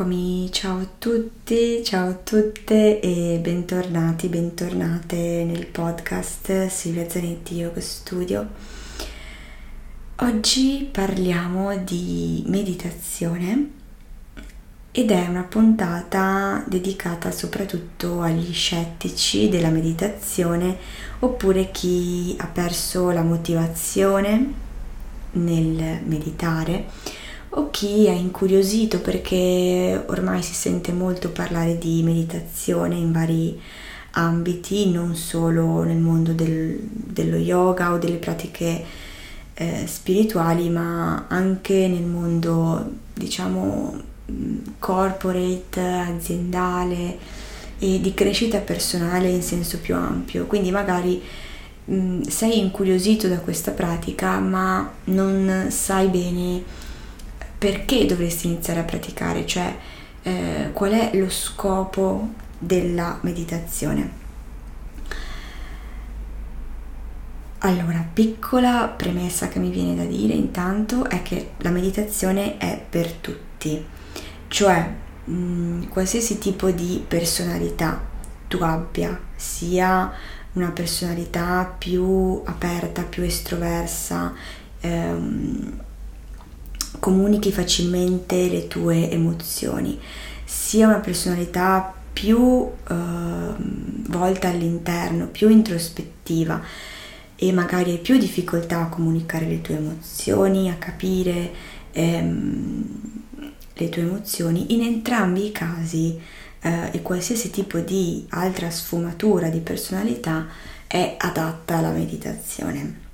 Eccomi, ciao a tutti, ciao a tutte e bentornati, bentornate nel podcast Silvia Zanetti Yoga Studio. Oggi parliamo di meditazione ed è una puntata dedicata soprattutto agli scettici della meditazione oppure chi ha perso la motivazione nel meditare o chi è incuriosito perché ormai si sente molto parlare di meditazione in vari ambiti, non solo nel mondo del, dello yoga o delle pratiche eh, spirituali, ma anche nel mondo, diciamo, corporate, aziendale e di crescita personale in senso più ampio. Quindi magari mh, sei incuriosito da questa pratica, ma non sai bene perché dovresti iniziare a praticare, cioè eh, qual è lo scopo della meditazione. Allora, piccola premessa che mi viene da dire intanto è che la meditazione è per tutti, cioè mh, mm, qualsiasi tipo di personalità tu abbia, sia una personalità più aperta, più estroversa, ehm, comunichi facilmente le tue emozioni, sia una personalità più eh, volta all'interno, più introspettiva e magari hai più difficoltà a comunicare le tue emozioni, a capire ehm, le tue emozioni, in entrambi i casi eh, e qualsiasi tipo di altra sfumatura di personalità è adatta alla meditazione.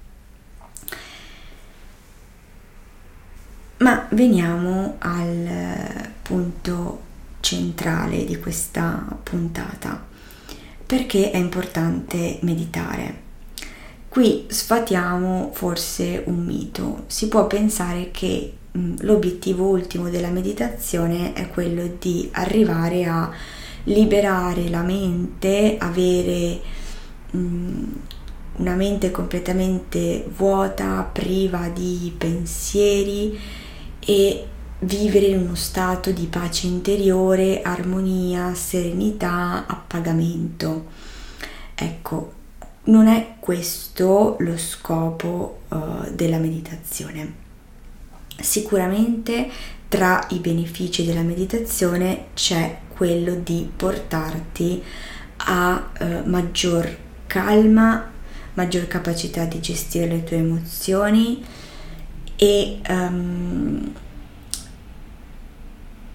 Ma veniamo al punto centrale di questa puntata. Perché è importante meditare? Qui sfatiamo forse un mito. Si può pensare che mh, l'obiettivo ultimo della meditazione è quello di arrivare a liberare la mente, avere mh, una mente completamente vuota, priva di pensieri e vivere in uno stato di pace interiore, armonia, serenità, appagamento. Ecco, non è questo lo scopo uh, della meditazione. Sicuramente tra i benefici della meditazione c'è quello di portarti a uh, maggior calma, maggior capacità di gestire le tue emozioni, e um,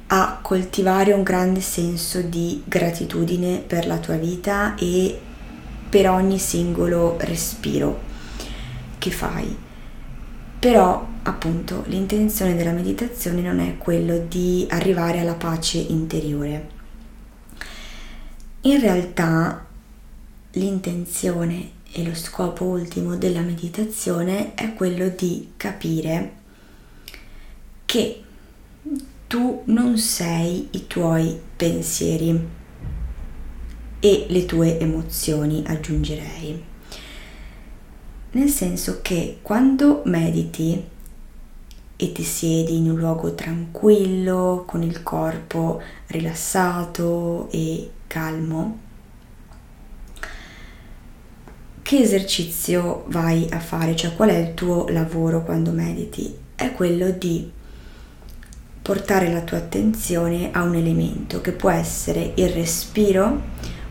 a coltivare un grande senso di gratitudine per la tua vita e per ogni singolo respiro che fai. Però appunto l'intenzione della meditazione non è quello di arrivare alla pace interiore. In realtà l'intenzione e lo scopo ultimo della meditazione è quello di capire che tu non sei i tuoi pensieri e le tue emozioni, aggiungerei. Nel senso che quando mediti e ti siedi in un luogo tranquillo, con il corpo rilassato e calmo, che esercizio vai a fare, cioè qual è il tuo lavoro quando mediti? È quello di portare la tua attenzione a un elemento che può essere il respiro,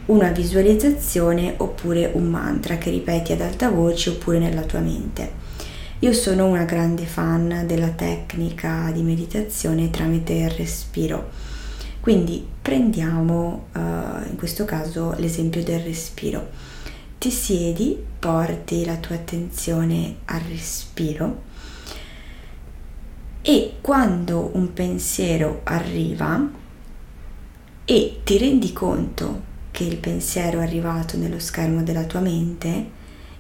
una visualizzazione oppure un mantra che ripeti ad alta voce oppure nella tua mente. Io sono una grande fan della tecnica di meditazione tramite il respiro. Quindi prendiamo uh, in questo caso l'esempio del respiro ti siedi, porti la tua attenzione al respiro e quando un pensiero arriva e ti rendi conto che il pensiero è arrivato nello schermo della tua mente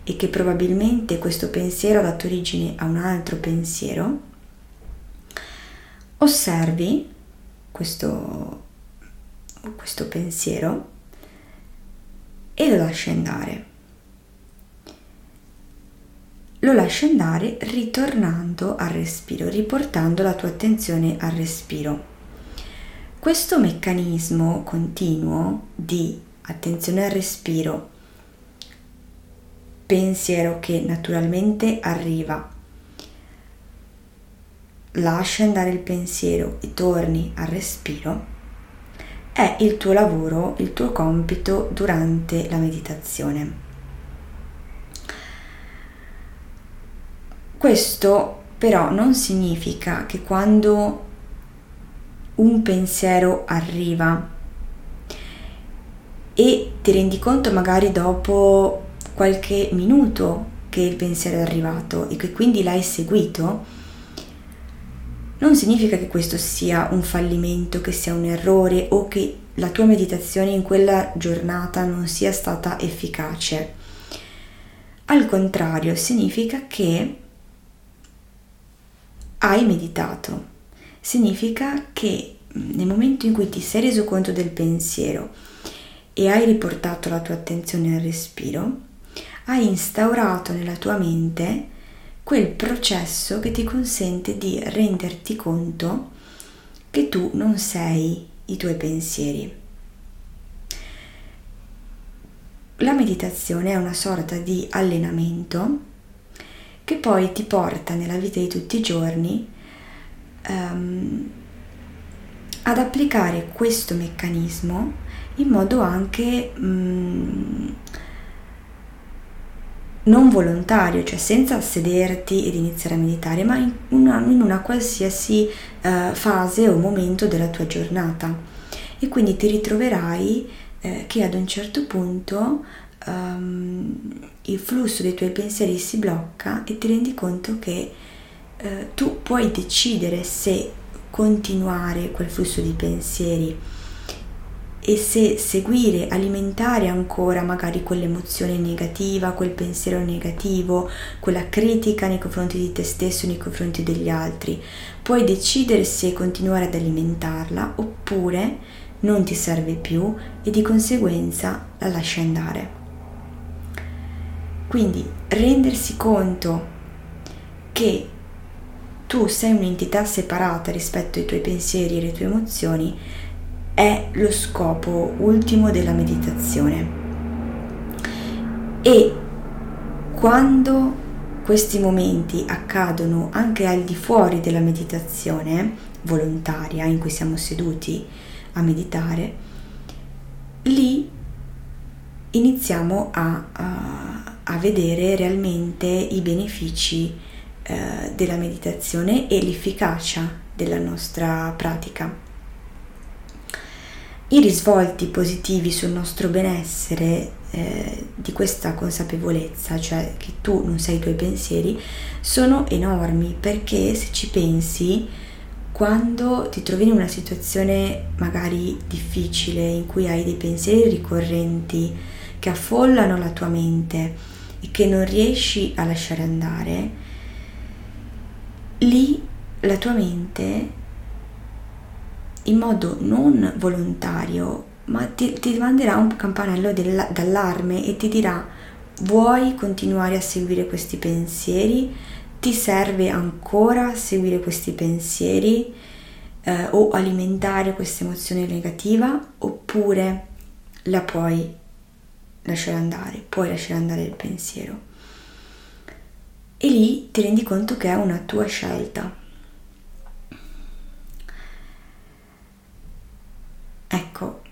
e che probabilmente questo pensiero ha dato origine a un altro pensiero, osservi questo, questo pensiero e lo lasci andare lo lasci andare ritornando al respiro, riportando la tua attenzione al respiro. Questo meccanismo continuo di attenzione al respiro, pensiero che naturalmente arriva, lascia andare il pensiero e torni al respiro, è il tuo lavoro, il tuo compito durante la meditazione. Questo però non significa che quando un pensiero arriva e ti rendi conto magari dopo qualche minuto che il pensiero è arrivato e che quindi l'hai seguito, non significa che questo sia un fallimento, che sia un errore o che la tua meditazione in quella giornata non sia stata efficace. Al contrario, significa che hai meditato. Significa che mm, nel momento in cui ti sei reso conto del pensiero e hai riportato la tua attenzione al respiro, hai instaurato nella tua mente quel processo che ti consente di renderti conto che tu non sei i tuoi pensieri. La meditazione è una sorta di allenamento che poi ti porta nella vita di tutti i giorni um, ad applicare questo meccanismo in modo anche um, non volontario, cioè senza sederti ed iniziare a meditare, ma in una, in una qualsiasi uh, fase o momento della tua giornata. E quindi ti ritroverai eh, che ad un certo punto um, il flusso dei tuoi pensieri si blocca e ti rendi conto che eh, tu puoi decidere se continuare quel flusso di pensieri e se seguire, alimentare ancora magari quell'emozione negativa, quel pensiero negativo, quella critica nei confronti di te stesso, nei confronti degli altri. Puoi decidere se continuare ad alimentarla oppure non ti serve più e di conseguenza la lasci andare. Quindi rendersi conto che tu sei un'entità separata rispetto ai tuoi pensieri e alle tue emozioni è lo scopo ultimo della meditazione. E quando questi momenti accadono anche al di fuori della meditazione volontaria in cui siamo seduti a meditare, lì iniziamo a, a vedere realmente i benefici eh, della meditazione e l'efficacia della nostra pratica. I risvolti positivi sul nostro benessere eh, di questa consapevolezza, cioè che tu non sei i tuoi pensieri, sono enormi perché se ci pensi, quando ti trovi in una situazione magari difficile in cui hai dei pensieri ricorrenti che affollano la tua mente, e che non riesci a lasciare andare, lì la tua mente in modo non volontario, ma ti, ti manderà un campanello d'allarme e ti dirà vuoi continuare a seguire questi pensieri? Ti serve ancora seguire questi pensieri eh, o alimentare questa emozione negativa oppure la puoi lasciare andare, puoi lasciare andare il pensiero. E lì ti rendi conto che è una tua scelta. Ecco,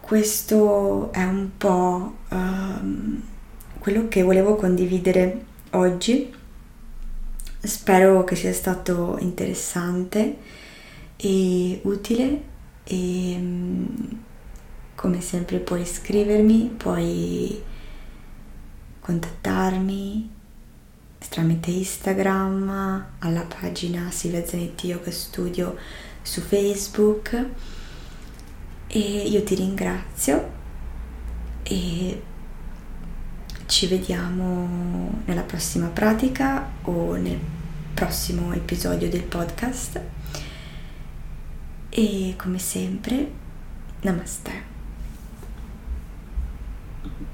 questo è un po' um, quello che volevo condividere oggi. Spero che sia stato interessante e utile e um, come sempre puoi scrivermi, puoi contattarmi tramite Instagram, alla pagina Silvia Zanetti Yoga Studio su Facebook. E io ti ringrazio e ci vediamo nella prossima pratica o nel prossimo episodio del podcast. E come sempre namaste